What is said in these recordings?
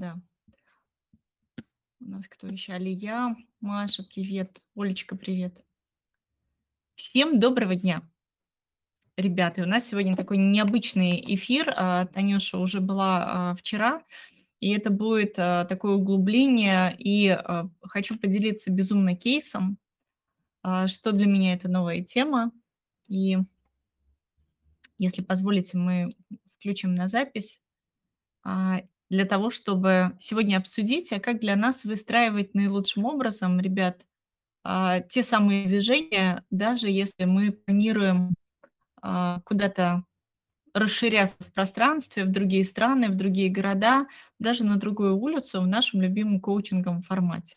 Да. У нас кто еще? Алия, Маша, привет. Олечка, привет. Всем доброго дня. Ребята, у нас сегодня такой необычный эфир. А, Танюша уже была а, вчера, и это будет а, такое углубление. И хочу поделиться безумно кейсом, что для меня это новая тема. И если позволите, мы включим на запись. Для того, чтобы сегодня обсудить, а как для нас выстраивать наилучшим образом, ребят, а, те самые движения, даже если мы планируем а, куда-то расширяться в пространстве, в другие страны, в другие города, даже на другую улицу в нашем любимом коучинговом формате.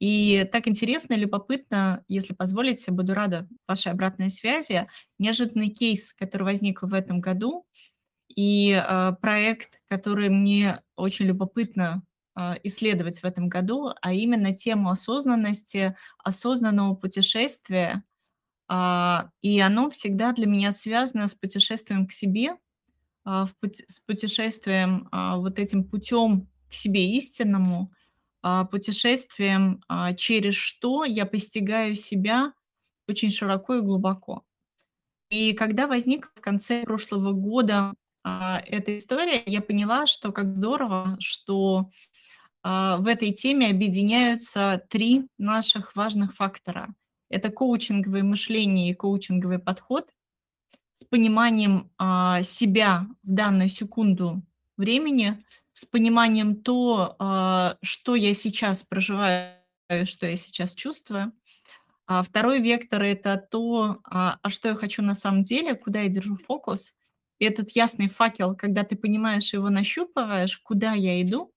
И так интересно и любопытно, если позволите, буду рада вашей обратной связи. Неожиданный кейс, который возник в этом году, и э, проект, который мне очень любопытно э, исследовать в этом году, а именно тему осознанности, осознанного путешествия. Э, и оно всегда для меня связано с путешествием к себе, путь, с путешествием э, вот этим путем к себе истинному, путешествием, через что я постигаю себя очень широко и глубоко. И когда возник в конце прошлого года а, эта история, я поняла, что как здорово, что а, в этой теме объединяются три наших важных фактора. Это коучинговое мышление и коучинговый подход с пониманием а, себя в данную секунду времени, с пониманием то, а, что я сейчас проживаю, что я сейчас чувствую. Второй вектор– это то, а, что я хочу на самом деле, куда я держу фокус – этот ясный факел, когда ты понимаешь его, нащупываешь, куда я иду,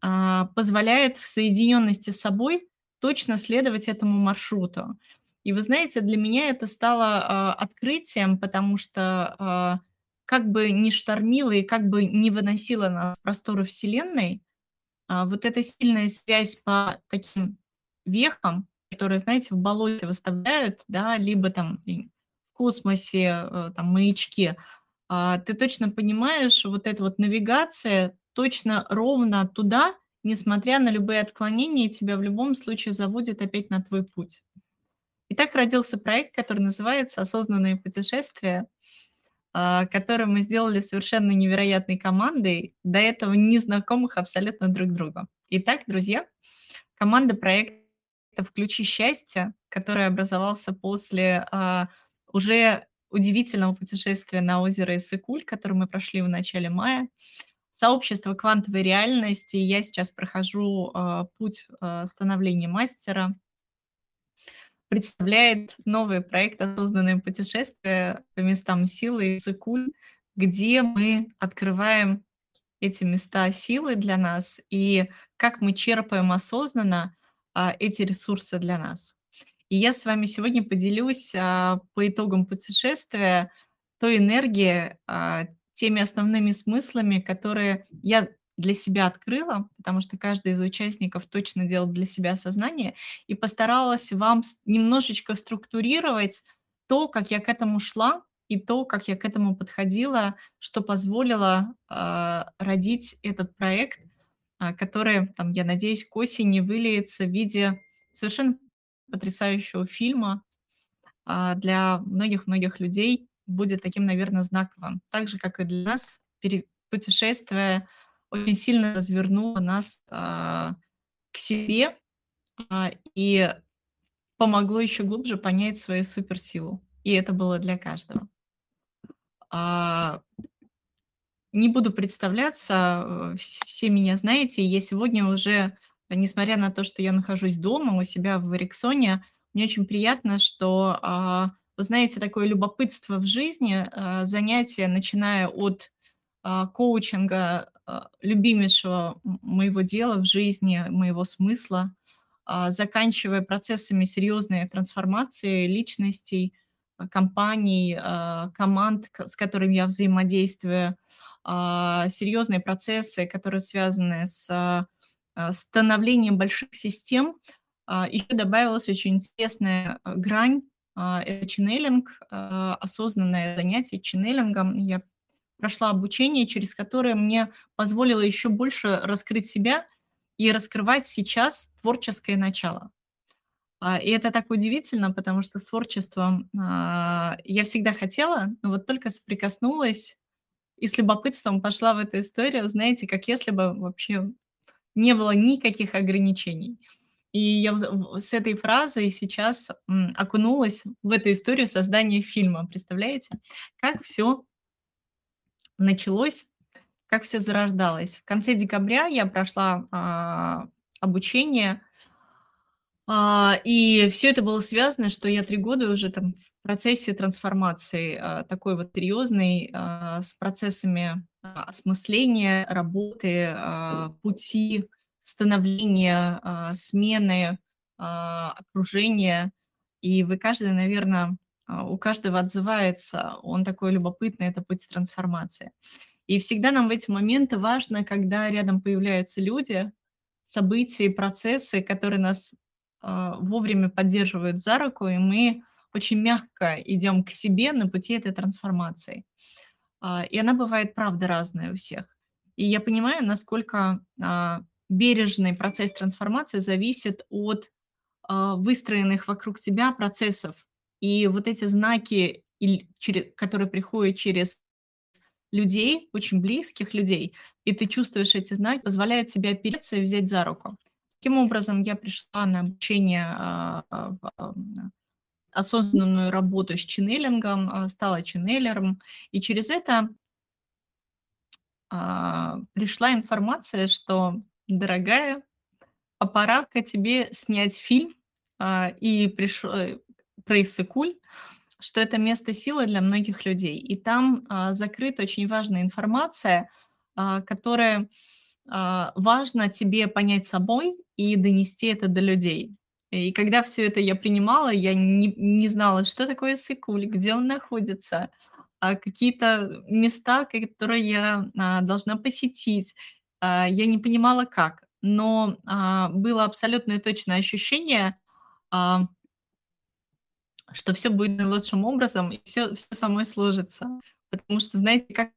а, позволяет в соединенности с собой точно следовать этому маршруту. И вы знаете, для меня это стало а, открытием, потому что а, как бы ни штормило и как бы не выносило на просторы Вселенной, вот эта сильная связь по таким вехам, которые, знаете, в болоте выставляют, да, либо там в космосе, э, там, маячки, ты точно понимаешь, вот эта вот навигация точно ровно туда, несмотря на любые отклонения, тебя в любом случае заводит опять на твой путь. И так родился проект, который называется «Осознанные путешествия», а, который мы сделали совершенно невероятной командой, до этого незнакомых абсолютно друг другу. Итак, друзья, команда проекта «Включи счастье», который образовался после а, уже удивительного путешествия на озеро Иссыкуль, которое мы прошли в начале мая. Сообщество квантовой реальности. Я сейчас прохожу э, путь э, становления мастера. Представляет новый проект «Осознанное путешествие по местам силы Иссыкуль», где мы открываем эти места силы для нас и как мы черпаем осознанно а, эти ресурсы для нас. И я с вами сегодня поделюсь а, по итогам путешествия той энергией, а, теми основными смыслами, которые я для себя открыла, потому что каждый из участников точно делал для себя осознание, и постаралась вам немножечко структурировать то, как я к этому шла, и то, как я к этому подходила, что позволило э, родить этот проект, э, который, там, я надеюсь, к осени выльется в виде совершенно потрясающего фильма а, для многих-многих людей будет таким, наверное, знаковым. Так же, как и для нас, путешествие очень сильно развернуло нас а, к себе а, и помогло еще глубже понять свою суперсилу. И это было для каждого. Не буду представляться, все меня знаете. Я сегодня уже несмотря на то, что я нахожусь дома у себя в Эриксоне, мне очень приятно, что, а, вы знаете, такое любопытство в жизни, а, занятия, начиная от а, коучинга, любимейшего моего дела в жизни, моего смысла, заканчивая процессами серьезной трансформации личностей, компаний, команд, с которыми я взаимодействую, серьезные процессы, которые связаны с становлением больших систем а, еще добавилась очень интересная а, грань. Это ченнелинг, осознанное занятие ченнелингом. Я прошла обучение, через которое мне позволило еще больше раскрыть себя и раскрывать сейчас творческое начало. А, и это так удивительно, потому что с творчеством а, я всегда хотела, но вот только соприкоснулась и с любопытством пошла в эту историю, знаете, как если бы вообще не было никаких ограничений. И я с этой фразой сейчас окунулась в эту историю создания фильма. Представляете, как все началось, как все зарождалось. В конце декабря я прошла а, обучение и все это было связано, что я три года уже там в процессе трансформации, а, такой вот серьезной, а, с процессами осмысления, работы, пути становления, смены окружения. И вы каждый, наверное, у каждого отзывается, он такой любопытный, это путь трансформации. И всегда нам в эти моменты важно, когда рядом появляются люди, события, процессы, которые нас а, вовремя поддерживают за руку, и мы очень мягко идем к себе на пути этой трансформации. А, и она бывает, правда, разная у всех. И я понимаю, насколько а, бережный процесс трансформации зависит от выстроенных вокруг тебя процессов. И вот эти знаки, которые приходят через людей, очень близких людей, и ты чувствуешь эти знаки, позволяют себе опереться и взять за руку. Таким образом, я пришла на обучение а, а, в осознанную работу с ченнелингом, а, стала ченнелером, и через это пришла информация, что, дорогая, а пора-ка тебе снять фильм, и пришел э, про Иссыкуль, что это место силы для многих людей. И там закрыта очень важная информация, которая важно тебе понять собой и донести это до людей. И когда все это я принимала, я не, не знала, что такое Сыкуль, где он находится, а какие-то места, которые я а, должна посетить. А, я не понимала, как. Но а, было абсолютно точное ощущение, а, что все будет наилучшим образом, и все, все самой сложится. Потому что, знаете, как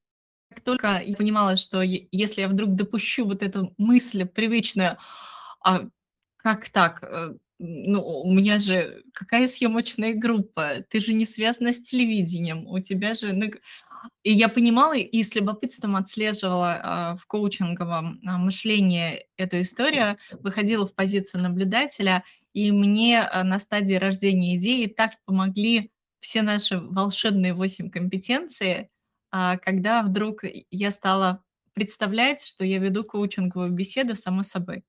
как только я понимала, что если я вдруг допущу вот эту мысль привычную, а как так? Э, ну, у меня же какая съемочная группа? Ты же не связана с телевидением, у тебя же... И я понимала и с любопытством отслеживала а, в коучинговом а, мышлении эту историю, выходила в позицию наблюдателя, и мне на стадии рождения идеи так помогли все наши волшебные восемь компетенций, а, когда вдруг я стала представлять, что я веду коучинговую беседу само собой.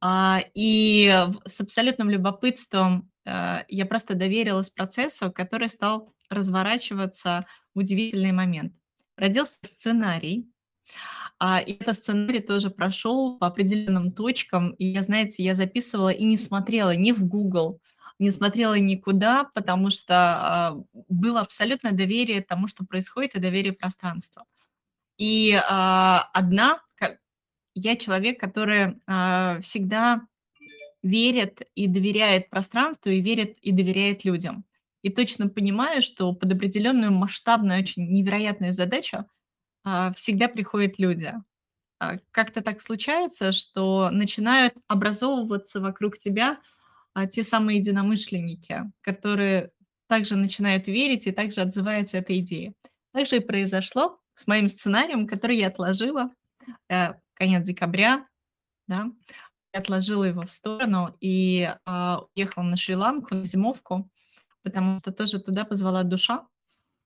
А, и с абсолютным любопытством э, я просто доверилась процессу, который стал разворачиваться в удивительный момент. Родился сценарий, а, и этот сценарий тоже прошел по определенным точкам. И я, знаете, я записывала и не смотрела ни в Google, не смотрела никуда, потому что а, было абсолютное доверие тому, что происходит, и доверие пространству. И одна, я человек, который а, всегда верит и доверяет пространству, и верит и доверяет людям. И точно понимаю, что под определенную масштабную, очень невероятную задачу а, всегда приходят люди. А, как-то так случается, что начинают образовываться вокруг тебя а, те самые единомышленники, которые также начинают верить и также отзываются этой идее. Так же и произошло с моим сценарием, который я отложила э, конец декабря, да, отложила его в сторону и э, уехала на Шри-Ланку на зимовку, потому что тоже туда позвала душа.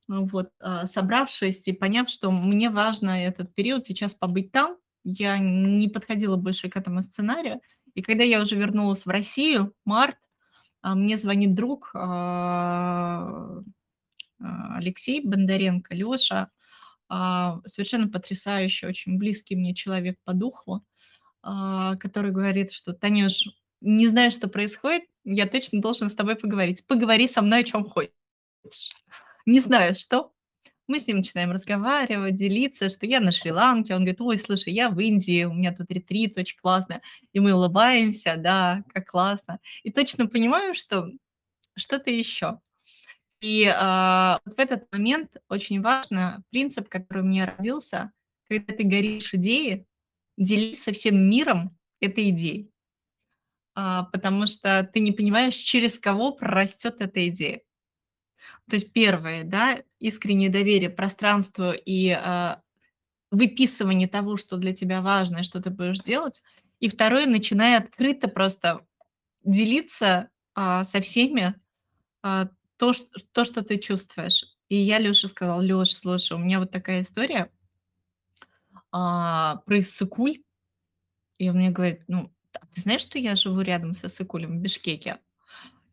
Ну вот, э, собравшись и поняв, что мне важно этот период сейчас побыть там, я не подходила больше к этому сценарию, и когда я уже вернулась в Россию, март, а, мне звонит друг а, Алексей Бондаренко, Леша, совершенно потрясающий, очень близкий мне человек по духу, который говорит, что Танюш, не знаю, что происходит, я точно должен с тобой поговорить. Поговори со мной о чем хочешь. Не знаю, что, мы с ним начинаем разговаривать, делиться, что я на Шри-Ланке. Он говорит, ой, слушай, я в Индии, у меня тут ретрит очень классно. И мы улыбаемся, да, как классно. И точно понимаю, что что-то еще. И а, вот в этот момент очень важно принцип, который меня родился, когда ты горишь идеей, делись со всем миром этой идеей. А, потому что ты не понимаешь, через кого прорастет эта идея. То есть первое, да, искреннее доверие пространству и а, выписывание того, что для тебя важно что ты будешь делать. И второе, начиная открыто просто делиться а, со всеми а, то, ш- то, что ты чувствуешь. И я Лёше сказала, Лёш, слушай, у меня вот такая история а, про Иссыкуль. И он мне говорит, ну, а ты знаешь, что я живу рядом с Иссыкулем в Бишкеке?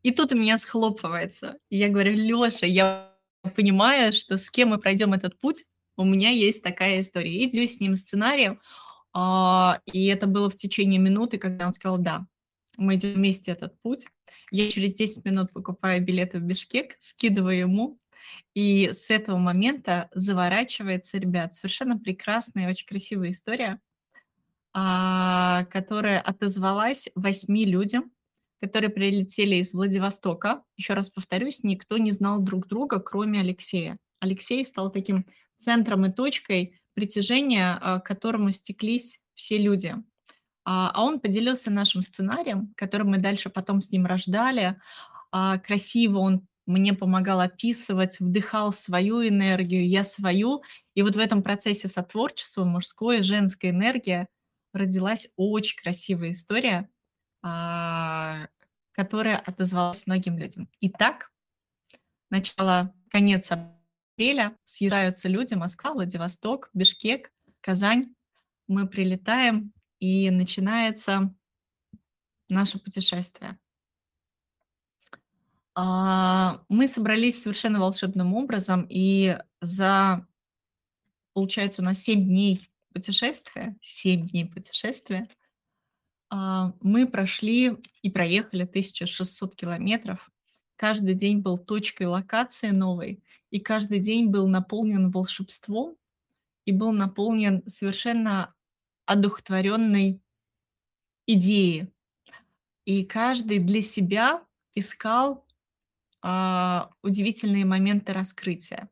И тут у меня схлопывается. И я говорю, Лёша, я понимаю, что с кем мы пройдем этот путь, у меня есть такая история. И делюсь с ним сценарием, а, и это было в течение минуты, когда он сказал, да, мы идем вместе этот путь. Я через 10 минут покупаю билеты в Бишкек, скидываю ему, и с этого момента заворачивается, ребят, совершенно прекрасная и очень красивая история, а, которая отозвалась восьми людям, которые прилетели из Владивостока. Еще раз повторюсь, никто не знал друг друга, кроме Алексея. Алексей стал таким центром и точкой притяжения, а, к которому стеклись все люди. А, а он поделился нашим сценарием, который мы дальше потом с ним рождали. А, красиво он мне помогал описывать, вдыхал свою энергию, я свою. И вот в этом процессе сотворчества мужской и женской энергия родилась очень красивая история, а, которая отозвалась многим людям. Итак, начало, конец апреля съезжаются люди, Москва, Владивосток, Бишкек, Казань. Мы прилетаем, и начинается наше путешествие. А, мы собрались совершенно волшебным образом, и за, получается, у нас 7 дней путешествия, 7 дней путешествия, а, мы прошли и проехали 1600 километров. Каждый день был точкой локации новой, и каждый день был наполнен волшебством и был наполнен совершенно одухотворенной идеей. И каждый для себя искал а, удивительные моменты раскрытия.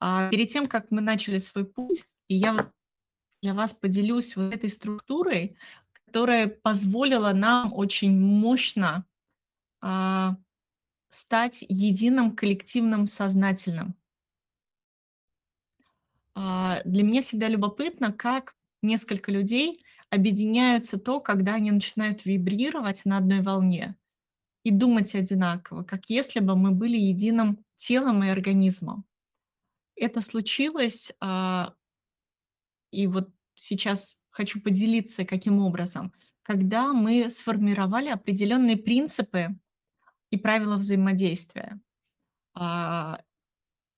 А перед тем, как мы начали свой путь, и я вот для вас поделюсь вот этой структурой, которая позволила нам очень мощно а, стать единым коллективным сознательным. А, для меня всегда любопытно, как несколько людей объединяются то, когда они начинают вибрировать на одной волне и думать одинаково, как если бы мы были единым телом и организмом. Это случилось, а, и вот сейчас хочу поделиться, каким образом. Когда мы сформировали определенные принципы и правила взаимодействия.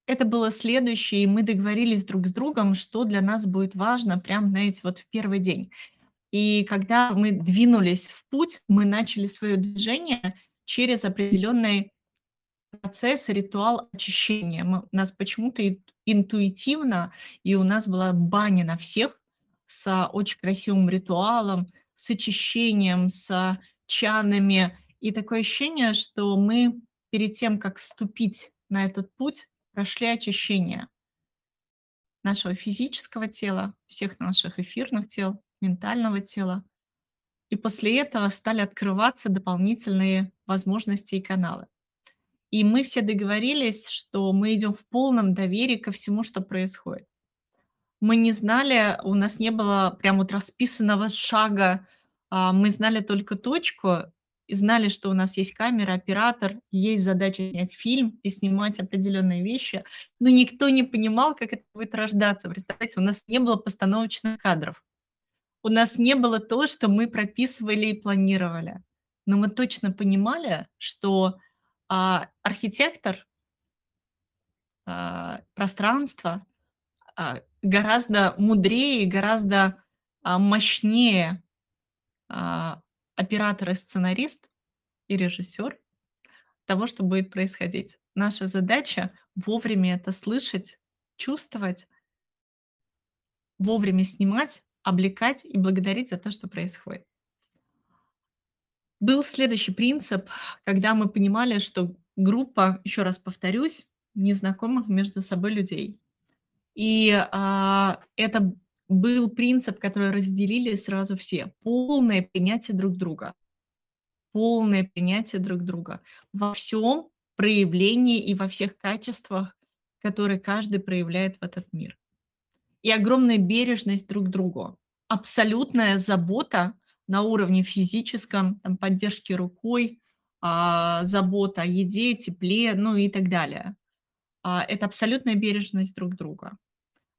Это было следующее, и мы договорились друг с другом, что для нас будет важно прямо, знаете, вот в первый день. И когда мы двинулись в путь, мы начали свое движение через определенный процесс, ритуал очищения. Мы, нас почему-то интуитивно, и у нас была баня на всех с очень красивым ритуалом, с очищением, с чанами. И такое ощущение, что мы перед тем, как ступить на этот путь, прошли очищение нашего физического тела, всех наших эфирных тел, ментального тела. И после этого стали открываться дополнительные возможности и каналы. И мы все договорились, что мы идем в полном доверии ко всему, что происходит. Мы не знали, у нас не было прям вот расписанного шага, а, мы знали только точку, и знали, что у нас есть камера, оператор, есть задача снять фильм и снимать определенные вещи, но никто не понимал, как это будет рождаться. Представляете, у нас не было постановочных кадров. У нас не было то, что мы прописывали и планировали. Но мы точно понимали, что а, архитектор а, пространства а, гораздо мудрее, гораздо а, мощнее а, оператор и сценарист, и режиссер того, что будет происходить. Наша задача вовремя это слышать, чувствовать, вовремя снимать, облекать и благодарить за то, что происходит. Был следующий принцип, когда мы понимали, что группа, еще раз повторюсь, незнакомых между собой людей. И а, это был принцип, который разделили сразу все. Полное принятие друг друга. Полное принятие друг друга. Во всем проявлении и во всех качествах, которые каждый проявляет в этот мир. И огромная бережность друг к другу. Абсолютная забота на уровне физическом, там, поддержки рукой, а, забота о еде, тепле, ну и так далее. А, это абсолютная бережность друг друга.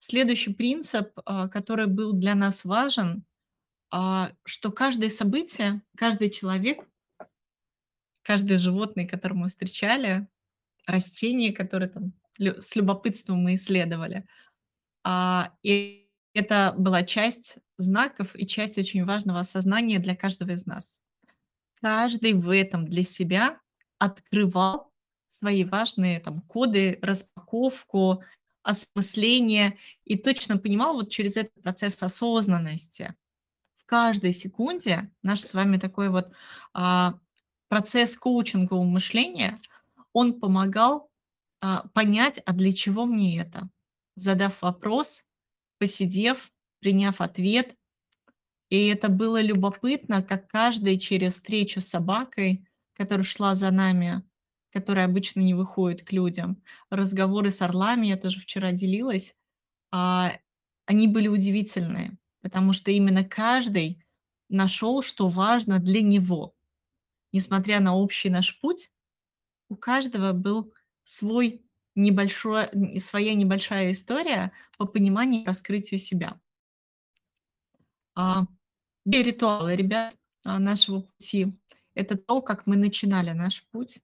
Следующий принцип, а, который был для нас важен, а, что каждое событие, каждый человек, каждое животное, которое мы встречали, растение, которое там с любопытством мы исследовали, а, и это была часть знаков и часть очень важного осознания для каждого из нас. Каждый в этом для себя открывал свои важные там коды, распаковку, осмысление и точно понимал вот через этот процесс осознанности. В каждой секунде наш с вами такой вот а, процесс коучингового мышления, он помогал а, понять, а для чего мне это? Задав вопрос, посидев, приняв ответ. И это было любопытно, как каждый через встречу с собакой, которая шла за нами, которые обычно не выходят к людям. Разговоры с орлами, я тоже вчера делилась, а, они были удивительные, потому что именно каждый нашел, что важно для него. Несмотря на общий наш путь, у каждого был свой небольшой, своя небольшая история по пониманию и раскрытию себя. А, ритуалы, ребят, а, нашего пути – это то, как мы начинали наш путь,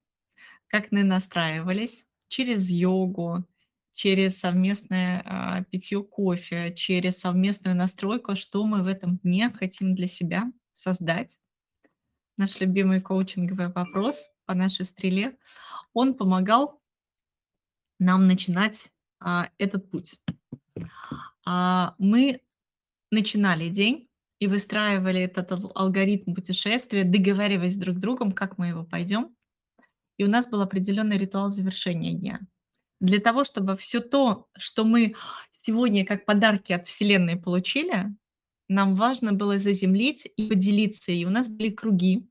как мы настраивались через йогу, через совместное а, питье кофе, через совместную настройку, что мы в этом дне хотим для себя создать. Наш любимый коучинговый вопрос по нашей стреле, он помогал нам начинать а, этот путь. А, мы начинали день и выстраивали этот алгоритм путешествия, договариваясь друг с другом, как мы его пойдем и у нас был определенный ритуал завершения дня. Для того, чтобы все то, что мы сегодня как подарки от Вселенной получили, нам важно было заземлить и поделиться. И у нас были круги.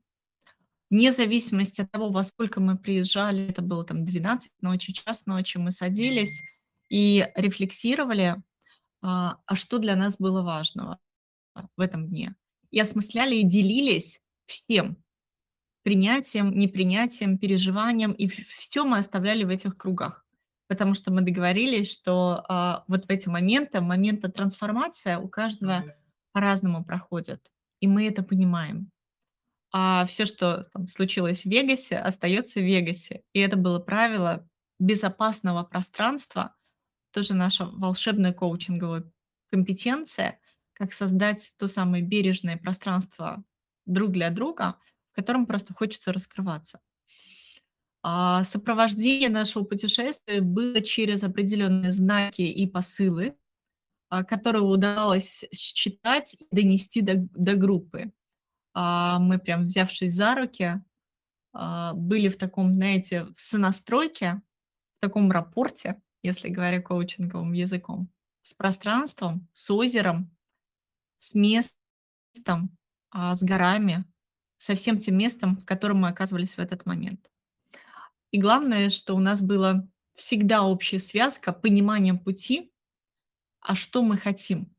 Вне зависимости от того, во сколько мы приезжали, это было там 12 ночи, час ночи, мы садились и рефлексировали, а, а что для нас было важного в этом дне. И осмысляли и делились всем, принятием, непринятием, переживанием, и все мы оставляли в этих кругах. Потому что мы договорились, что а, вот в эти моменты, моменты трансформации у каждого по-разному проходят. И мы это понимаем. А все, что там, случилось в Вегасе, остается в Вегасе. И это было правило безопасного пространства, тоже наша волшебная коучинговая компетенция, как создать то самое бережное пространство друг для друга – в котором просто хочется раскрываться. А сопровождение нашего путешествия было через определенные знаки и посылы, а, которые удавалось считать и донести до, до группы. А, мы прям взявшись за руки, а, были в таком, знаете, в сонастройке, в таком рапорте, если говоря коучинговым языком, с пространством, с озером, с местом, с горами, со всем тем местом, в котором мы оказывались в этот момент. И главное, что у нас была всегда общая связка, пониманием пути, а что мы хотим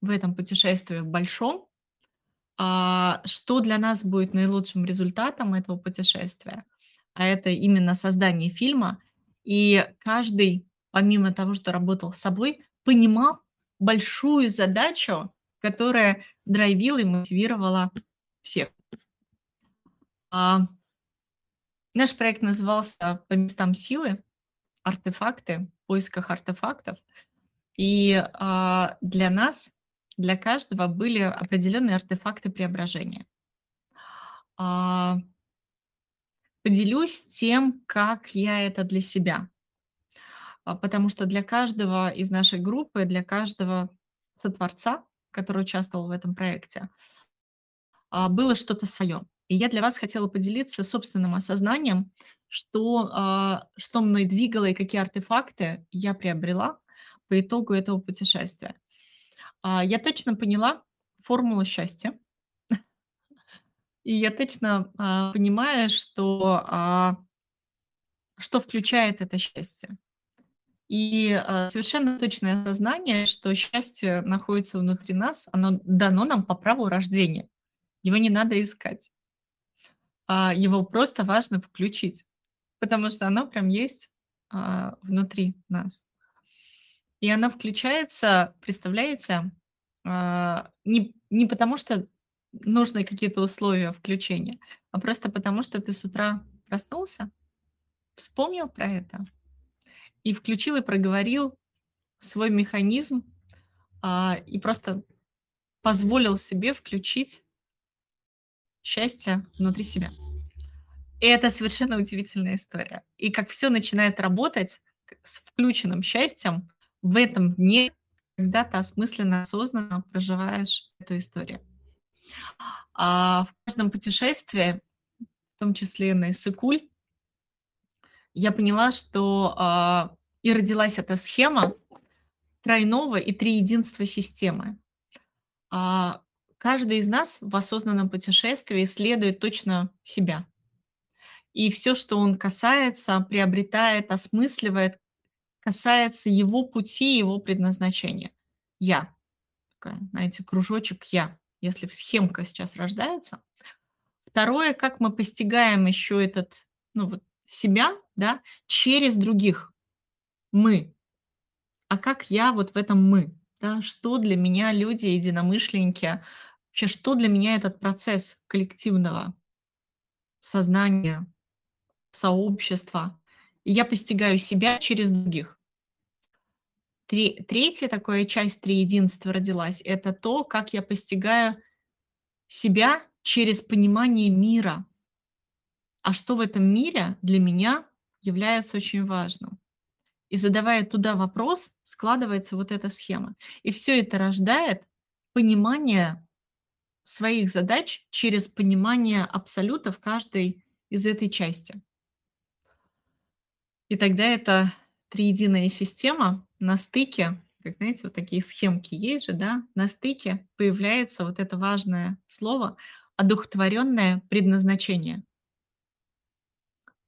в этом путешествии в большом, а что для нас будет наилучшим результатом этого путешествия. А это именно создание фильма. И каждый, помимо того, что работал с собой, понимал большую задачу, которая драйвила и мотивировала всех. А, наш проект назывался «По местам силы. Артефакты. В поисках артефактов». И а, для нас, для каждого были определенные артефакты преображения. А, поделюсь тем, как я это для себя. А, потому что для каждого из нашей группы, для каждого сотворца, который участвовал в этом проекте, а, было что-то свое. И я для вас хотела поделиться собственным осознанием, что, а, что мной двигало и какие артефакты я приобрела по итогу этого путешествия. А, я точно поняла формулу счастья. И я точно, а, понимаю, что, что включает это счастье. И, совершенно точное осознание, что счастье находится внутри нас, оно дано нам по праву рождения. Его не надо искать. А, его просто важно включить, потому что оно прям есть, а, внутри нас. И оно включается, представляете, а, не не потому, что нужны какие-то условия включения, а просто потому, что ты с утра проснулся, вспомнил про это и включил, и проговорил свой механизм, а, и просто позволил себе включить счастье внутри себя. И это совершенно удивительная история. И как все начинает работать с включенным счастьем в этом дне, когда ты осмысленно, осознанно проживаешь эту историю. А в каждом путешествии, в том числе на Иссыкуль, я поняла, что а, и родилась эта схема тройного и триединства системы. А, каждый из нас в осознанном путешествии исследует точно себя. И все, что он касается, приобретает, осмысливает, касается его пути, его предназначения. Я. Такая, знаете, кружочек я, если схемка сейчас рождается. Второе, как мы постигаем еще этот, ну вот, себя, да, через других. Мы. А как я вот в этом мы? Да, что для меня люди, единомышленники, вообще, что для меня этот процесс коллективного сознания, сообщества. И я постигаю себя через других. Три, третья такая часть триединства родилась. Это то, как я постигаю себя через понимание мира. А что в этом мире для меня является очень важным. И задавая туда вопрос, складывается вот эта схема. И все это рождает понимание своих задач через понимание абсолюта в каждой из этой части. И тогда это триединая система на стыке, как знаете, вот такие схемки есть же, да, на стыке появляется вот это важное слово одухотворенное предназначение.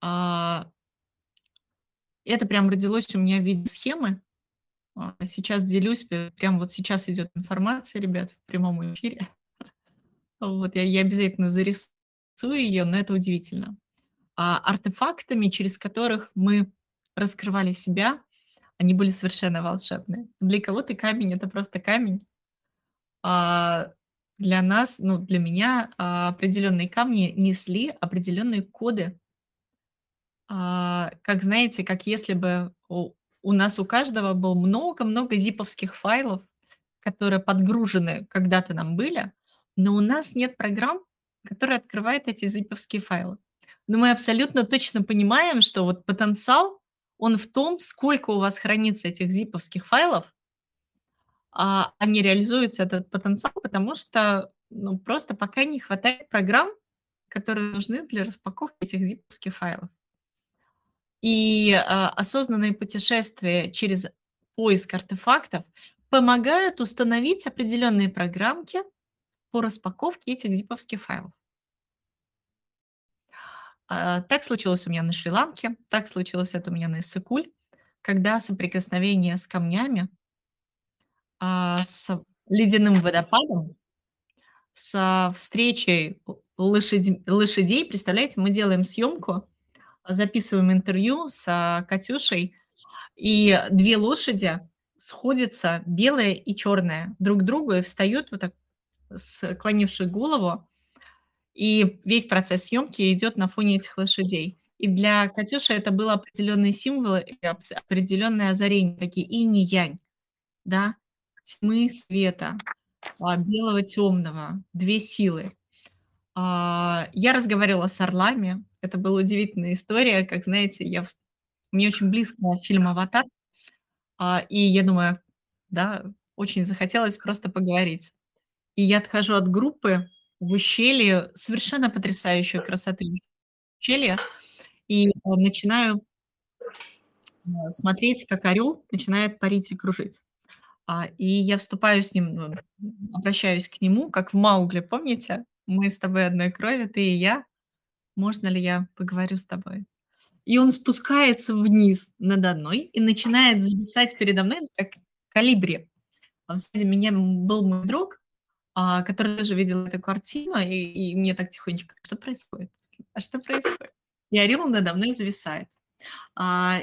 А, это прям родилось у меня в виде схемы. А, сейчас делюсь, прям вот сейчас идет информация, ребят, в прямом эфире. Вот я, я обязательно зарисую ее, но это удивительно. А артефактами, через которых мы раскрывали себя, они были совершенно волшебные. Для кого-то камень это просто камень. А для нас, ну, для меня а, определенные камни несли определенные коды. А, как знаете, как если бы у, у нас у каждого был много-много зиповских файлов, которые подгружены когда-то нам были, но у нас нет программ, которые открывают эти зиповские файлы. Но мы абсолютно точно понимаем, что вот потенциал он в том, сколько у вас хранится этих зиповских файлов, а, а не реализуется этот потенциал, потому что ну, просто пока не хватает программ, которые нужны для распаковки этих зиповских файлов. И а, осознанные путешествия через поиск артефактов помогают установить определенные программки по распаковке этих зиповских файлов. А, так случилось у меня на Шри-Ланке, так случилось это у меня на Иссыкуль, когда соприкосновение с камнями, а, с ледяным водопадом, с встречей лошадь, лошадей, представляете, мы делаем съемку, записываем интервью с Катюшей, и две лошади сходятся, белая и черная, друг к другу и встают вот так, склонивши голову, и весь процесс съемки идет на фоне этих лошадей. И для Катюши это было определенные символы и определенное озарение, такие инь-янь, да, тьмы, света, а, белого, темного, две силы. А, я разговаривала с орлами, это была удивительная история, как знаете, я, мне очень близко фильм «Аватар», а, и я думаю, да, очень захотелось просто поговорить. И я отхожу от группы, в ущелье, совершенно потрясающей красоты ущелья. и, э, начинаю э, смотреть, как орел начинает парить и кружить. А, и я вступаю с ним, ну, обращаюсь к нему, как в "Маугли", помните? "Мы с тобой одной крови, ты и я. Можно ли я поговорю с тобой?" И он спускается вниз надо мной и начинает зависать передо мной, как колибри. А сзади меня, был мой друг, а, который тоже видел эту картину, и и мне так тихонечко: "Что происходит? А что происходит?" И орел надо мной зависает. А,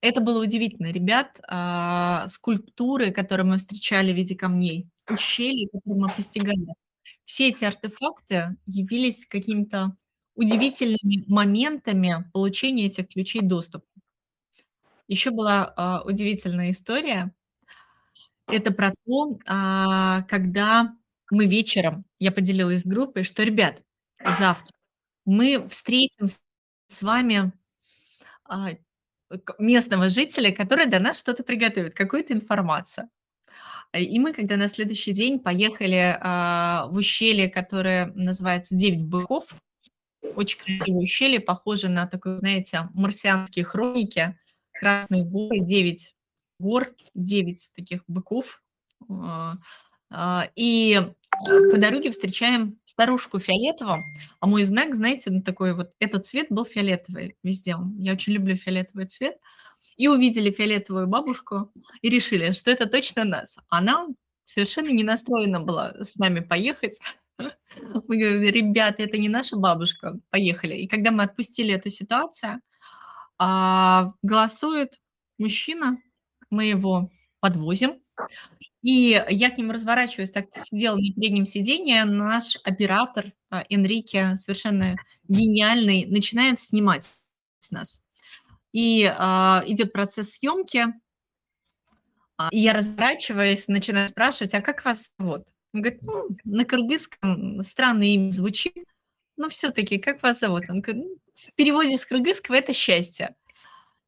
это было удивительно. Ребят, а, скульптуры, которые мы встречали в виде камней, ущелья, которые мы постигали, все эти артефакты явились какими-то удивительными моментами получения этих ключей доступа. Еще была, а, удивительная история. Это про то, а, когда мы вечером, я поделилась с группой, что: "Ребят, завтра мы встретим с вами, а, местного жителя, который для нас что-то приготовит, какую-то информацию". Э, и мы, когда на следующий день поехали, а, в ущелье, которое называется "Девять быков", очень красивое ущелье, похоже на такое, знаете, марсианские хроники. Красные горы, 9 гор, 9 таких быков. А, и, э, по дороге встречаем старушку в фиолетовом, а мой знак, знаете, такой вот, этот цвет был фиолетовый везде. Я очень люблю фиолетовый цвет. И увидели фиолетовую бабушку и решили, что это точно нас. Она совершенно не настроена была с нами поехать. Мы говорим: "Ребята, это не наша бабушка, поехали". И когда мы отпустили эту ситуацию, а, голосует мужчина, мы его подвозим, и я к нему разворачиваюсь, так сидела на переднем сиденье, наш оператор, а, Энрике, совершенно гениальный, начинает снимать с нас. И, а, идет процесс съемки. А, и я разворачиваюсь, начинаю спрашивать: "А как вас зовут?" Он говорит: "Ну, на кыргызском странное имя звучит, но всё-таки как вас зовут?" Он говорит: "Ну, в переводе с кыргызского это счастье".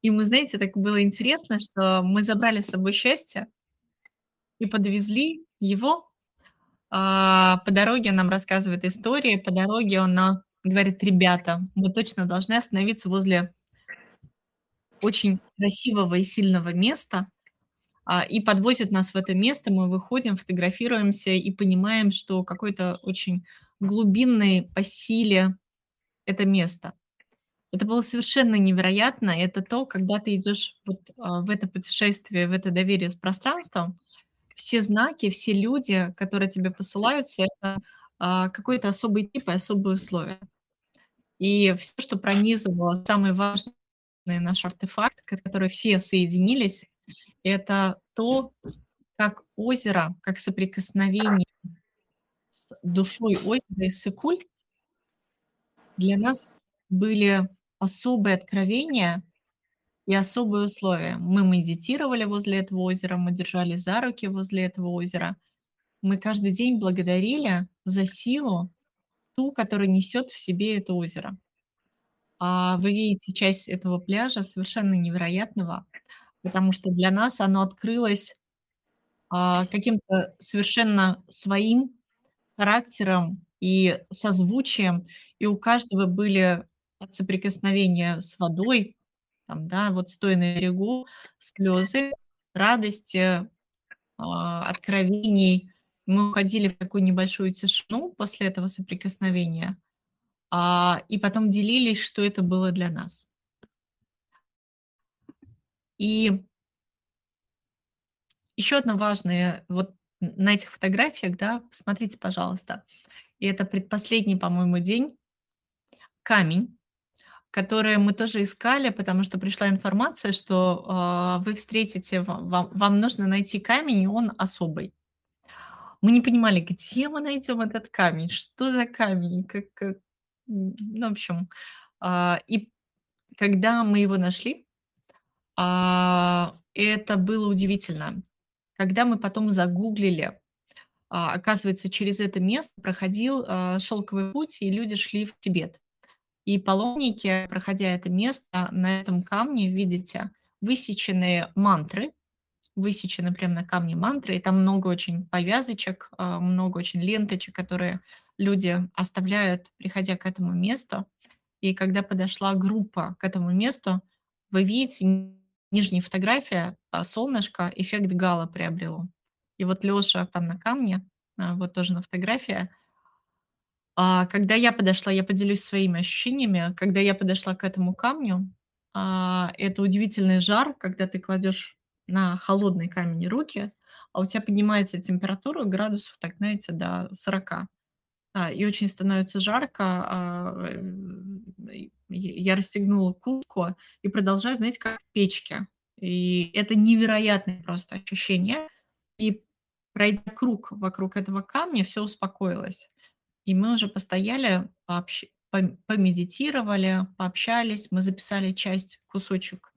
И мы, знаете, так было интересно, что мы забрали с собой счастье и подвезли его. А, по дороге он нам рассказывает истории, по дороге он нам говорит: "Ребята, мы точно должны остановиться возле очень красивого и сильного места". А, и подвозит нас в это место. Мы выходим, фотографируемся и понимаем, что какой-то очень глубинный по силе это место. Это было совершенно невероятно. Это то, когда ты идешь вот, а, в это путешествие, в это доверие с пространством, все знаки, все люди, которые тебе посылаются, это, а, какой-то особый тип и особые условия. И всё, что пронизывало самый важный наш артефакт, который все соединились, это то, как озеро, как соприкосновение с душой озера Иссык-Куль для нас были особые откровения и особые условия. Мы медитировали возле этого озера, мы держались за руки возле этого озера. Мы каждый день благодарили за силу, ту, которую несет в себе это озеро. А, вы видите часть этого пляжа совершенно невероятного, потому что для нас оно открылось, а, каким-то совершенно своим характером и созвучием, и у каждого были соприкосновения с водой, там, да, вот стоя на берегу, слезы радости, а, откровений. Мы уходили в такую небольшую тишину после этого соприкосновения, а, и потом делились, что это было для нас. И еще одно важное, вот на этих фотографиях, да, посмотрите, пожалуйста, и это предпоследний, по-моему, день. Камень, который мы тоже искали, потому что пришла информация, что, а, вы встретите, ва вам вам нужно найти камень, и он особый. Мы не понимали, где мы найдем этот камень, что за камень, как как ну, в общем, а, и когда мы его нашли, а, это было удивительно. Когда мы потом загуглили, оказывается, через это место проходил, шелковый путь, и люди шли в Тибет. И паломники, проходя это место, на этом камне, видите, высечены мантры, высечены прям на камне мантры, и там много очень повязочек, а, много очень ленточек, которые люди оставляют, приходя к этому месту. И когда подошла группа к этому месту, вы видите, нижняя фотография, а, солнышко, эффект гало приобрело. И вот Лёша там на камне, а, вот тоже на фотографии. А, когда я подошла, я поделюсь своими ощущениями. Когда я подошла к этому камню, а, это удивительный жар, когда ты кладешь на холодный камень руки, а у тебя поднимается температура градусов, так знаете, до 40. А, и очень становится жарко. А, э, я расстегнула куртку и продолжаю, знаете, как в печке. И это невероятное просто ощущение. И пройдя круг вокруг этого камня, все успокоилось. И мы уже постояли, пообщ... помедитировали, пообщались, мы записали часть, кусочек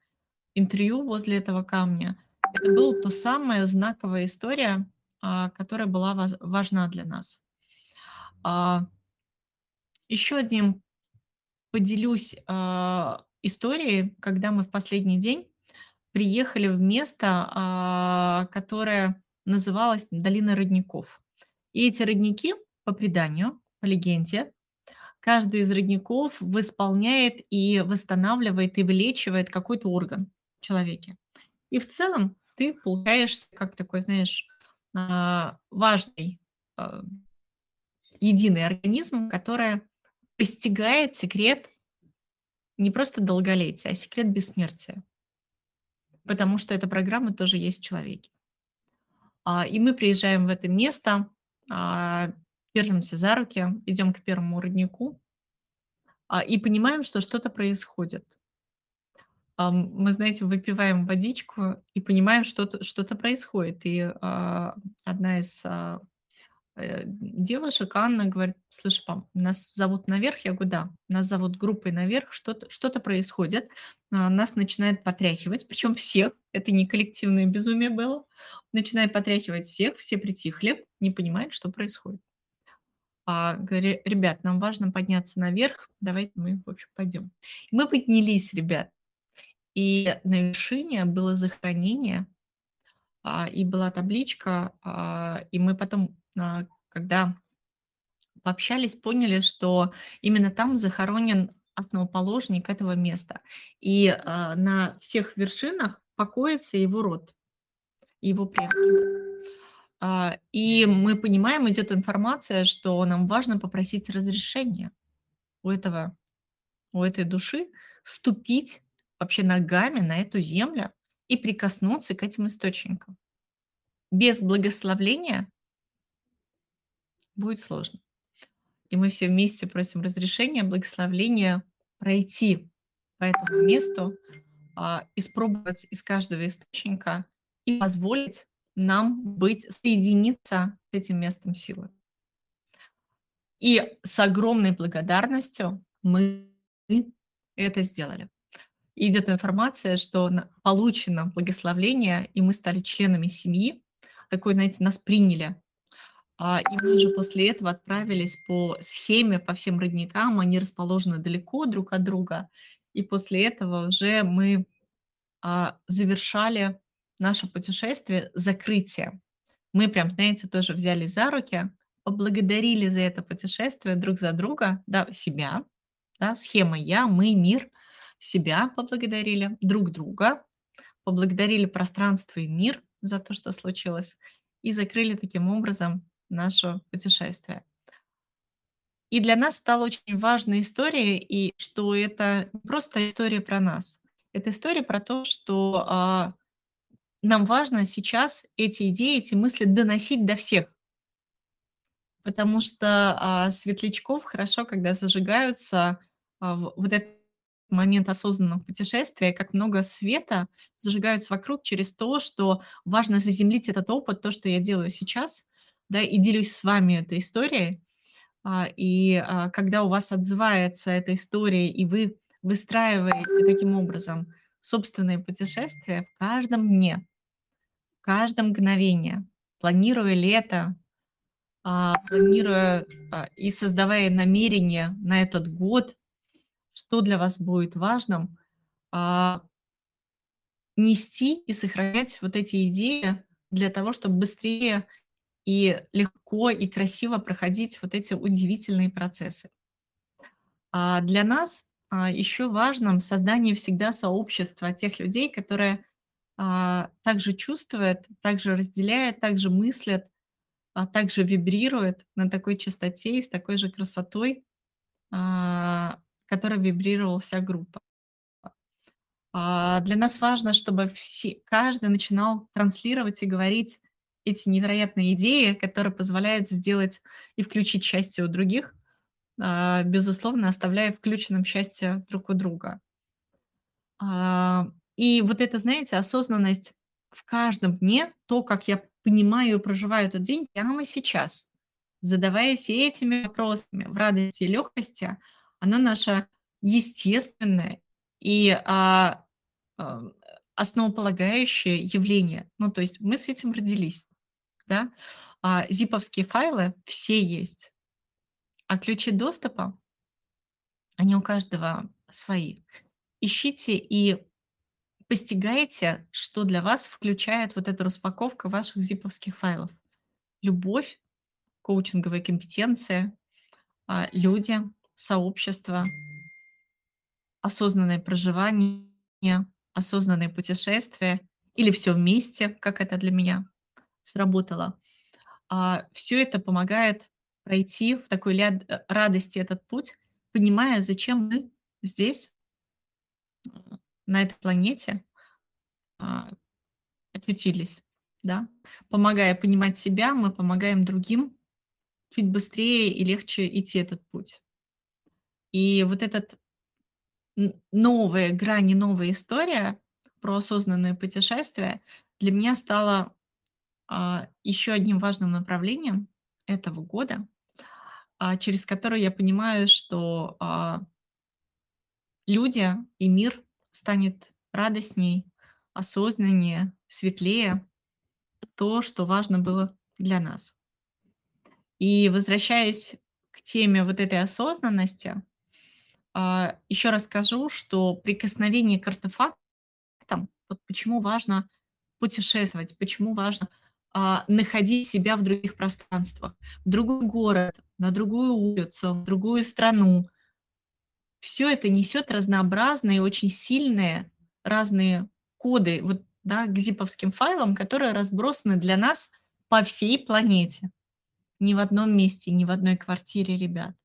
интервью возле этого камня. Это была то самая знаковая история, а, которая была важна для нас. А, Еще одним поделюсь а, историей, когда мы в последний день приехали в место, которое называлось Долина родников. И эти родники, по преданию, по легенде, каждый из родников восполняет и восстанавливает и вылечивает какой-то орган в человеке. И в целом ты получаешься как такой, знаешь, а, важный а, единый организм, который постигает секрет не просто долголетия, а секрет бессмертия. Потому что эта программа тоже есть в человеке. А, и мы приезжаем в это место, держимся за руки, идем к первому роднику и понимаем, что что-то происходит мы, знаете, выпиваем водичку и понимаем, что-то что происходит. И а, одна из а, э, девушек, Анна, говорит, слушай, пам, нас зовут наверх. Я говорю, да, нас зовут группой наверх, что-то что происходит. А, нас начинает потряхивать, причем всех, это не коллективное безумие было, начинает потряхивать всех, все притихли, не понимают, что происходит. А, говорю, ребят, нам важно подняться наверх, давайте мы, в общем, пойдем. Мы поднялись, ребят, и на вершине было захоронение, а, и была табличка, а, и мы потом, когда пообщались, поняли, что именно там захоронен основоположник этого места. И на всех вершинах покоится его род, его предки. И мы понимаем, идет информация, что нам важно попросить разрешения у этого, у этой души ступить вообще ногами на эту землю и прикоснуться к этим источникам. Без благословления будет сложно. И мы все вместе просим разрешения, благословения пройти по этому месту, а, испробовать из каждого источника и позволить нам быть, соединиться с этим местом силы. И с огромной благодарностью мы это сделали идет информация, что получено благословление, и мы стали членами семьи. Такой, знаете, нас приняли. А, и мы уже после этого отправились по схеме, по всем родникам. Они расположены далеко друг от друга. И после этого уже мы а, завершали наше путешествие, закрытие. Мы прям, знаете, тоже взяли за руки, поблагодарили за это путешествие друг за друга, да, себя, да, схема я, мы, мир – себя поблагодарили, друг друга, поблагодарили пространство и мир за то, что случилось, и закрыли таким образом наше путешествие. И для нас стала очень важной история, и что это не просто история про нас. Это история про то, что а, нам важно сейчас эти идеи, эти мысли доносить до всех. Потому что а, светлячков хорошо, когда зажигаются а, вот это момент осознанного путешествия, как много света зажигаются вокруг через то, что важно заземлить этот опыт, то, что я делаю сейчас, да, и делюсь с вами этой историей. А, и а, когда у вас отзывается эта история, и вы выстраиваете таким образом собственное путешествие в каждом дне, в каждом мгновении, планируя лето, а, планируя и создавая намерение на этот год, что для вас будет важным, а, нести и сохранять вот эти идеи для того, чтобы быстрее и легко и красиво проходить вот эти удивительные процессы. А для нас а, еще важным создание всегда сообщества тех людей, которые а, также чувствуют, также разделяют, также мыслят, а также вибрируют на такой частоте и с такой же красотой, а, которой вибрировала вся группа. А, для нас важно, чтобы все каждый начинал транслировать и говорить эти невероятные идеи, которые позволяют сделать и включить счастье у других, безусловно, оставляя включенным счастье друг у друга. И вот это, знаете, осознанность в каждом дне, то, как я понимаю и проживаю этот день прямо сейчас, задаваясь этими вопросами в радости и легкости, оно наше естественное и а, а, основополагающее явление. Ну, то есть мы с этим родились, да? А, зиповские файлы все есть, а ключи доступа, они у каждого свои. Ищите и постигайте, что для вас включает вот эта распаковка ваших зиповских файлов. Любовь, коучинговые компетенции, а, люди, сообщество, осознанное проживание, осознанное путешествие или все вместе, как это для меня сработало. А, все это помогает пройти в такой э, радости этот путь, понимая, зачем мы здесь, на этой планете, а, очутились, да. Помогая понимать себя, мы помогаем другим чуть быстрее и легче идти этот путь. И вот этот новая грань новая история про осознанное путешествие для меня стала а, еще одним важным направлением этого года, а, через которое я понимаю, что люди и мир станет радостней, осознаннее, светлее то, что важно было для нас. И возвращаясь к теме вот этой осознанности, а, еще раз скажу, что прикосновение к артефактам, вот почему важно путешествовать, почему важно а, находить себя в других пространствах, в другой город, на другую улицу, в другую страну. Все это несет разнообразные, очень сильные разные коды вот, да, к зиповским файлам, которые разбросаны для нас по всей планете. Ни в одном месте, ни в одной квартире, ребят.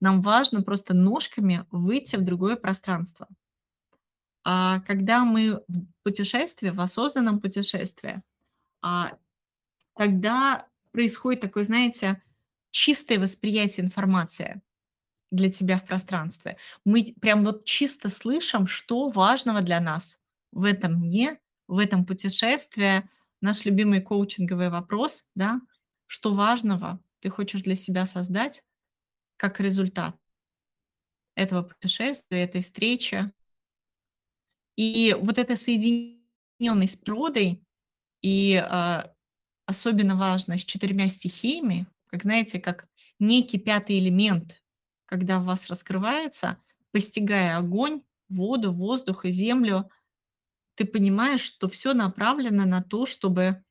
Нам важно просто ножками выйти в другое пространство. А когда мы в путешествии, в осознанном путешествии, а, тогда происходит такое, знаете, чистое восприятие информации для тебя в пространстве. Мы прям вот чисто слышим, что важного для нас в этом дне, в этом путешествии. Наш любимый коучинговый вопрос, да, что важного ты хочешь для себя создать, как результат этого путешествия, этой встречи. И вот эта соединенность с природой и а, особенно важно с четырьмя стихиями, как знаете, как некий пятый элемент, когда в вас раскрывается, постигая огонь, воду, воздух и землю, ты понимаешь, что все направлено на то, чтобы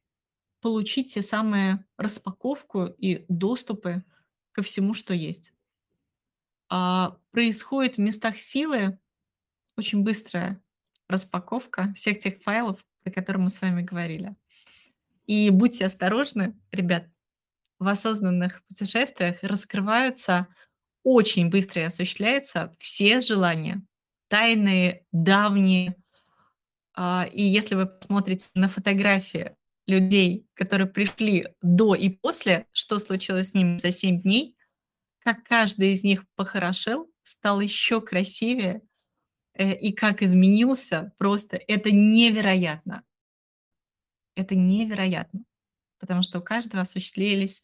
получить те самые распаковку и доступы ко всему, что есть а, происходит в местах силы очень быстрая распаковка всех тех файлов, про которые мы с вами говорили. И будьте осторожны, ребят, в осознанных путешествиях раскрываются очень быстро и осуществляются все желания, тайные, давние. А, и если вы посмотрите на фотографии людей, которые пришли до и после, что случилось с ними за 7 дней, как каждый из них похорошел, стал еще красивее, э, и как изменился, просто это невероятно. Это невероятно, потому что у каждого осуществились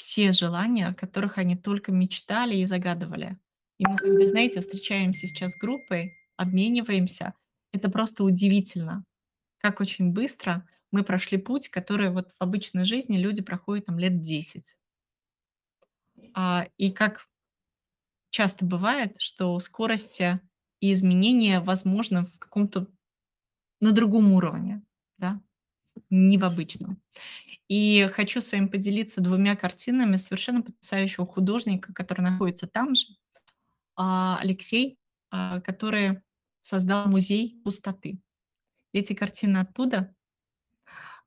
все желания, о которых они только мечтали и загадывали. И мы, когда, знаете, встречаемся сейчас с группой, обмениваемся, это просто удивительно, как очень быстро мы прошли путь, который вот в обычной жизни люди проходят там лет 10. А, и как часто бывает, что скорости и изменения возможны в каком-то на другом уровне, да, не в обычном. И хочу с вами поделиться двумя картинами совершенно потрясающего художника, который находится там же. А, Алексей а, который создал музей пустоты. Эти картины оттуда.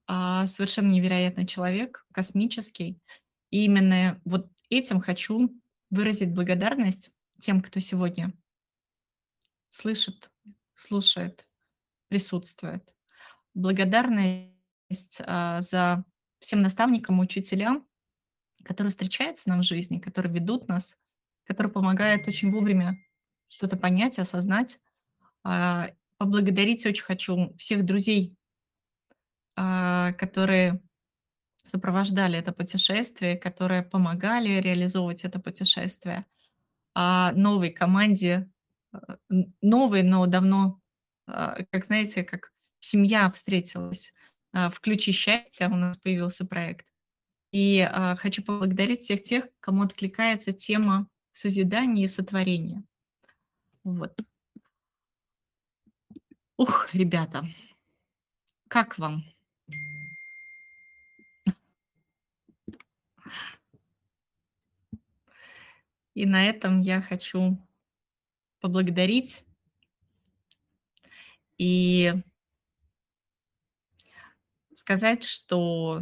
А, совершенно невероятный человек, космический. И именно вот этим хочу выразить благодарность тем, кто сегодня слышит, слушает, присутствует. Благодарность за всем наставникам, учителям, которые встречаются нам в жизни, которые ведут нас, которые помогают очень вовремя что-то понять, осознать. А, поблагодарить очень хочу всех друзей, а, которые сопровождали это путешествие, которые помогали реализовывать это путешествие. А новой команде, а, новой, но давно, как знаете, как семья встретилась. В «Ключи счастья» у нас появился проект. И хочу поблагодарить всех тех, кому откликается тема созидания и сотворения. Вот. Ух, ребята, как вам? И на этом я хочу поблагодарить и сказать, что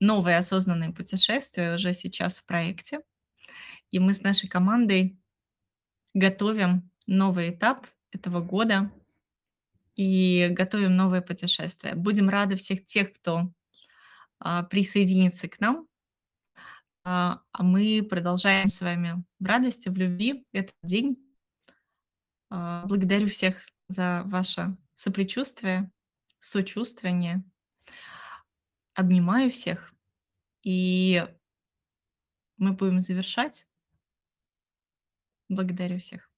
новые осознанные путешествия уже сейчас в проекте. И мы с нашей командой готовим новый этап этого года и готовим новое путешествие. Будем рады всех тех, кто а, присоединится к нам. А, а мы продолжаем с вами в радости, в любви этот день. А, благодарю всех за ваше сопричувствие, сочувствие. Обнимаю всех. И мы будем завершать. Благодарю всех.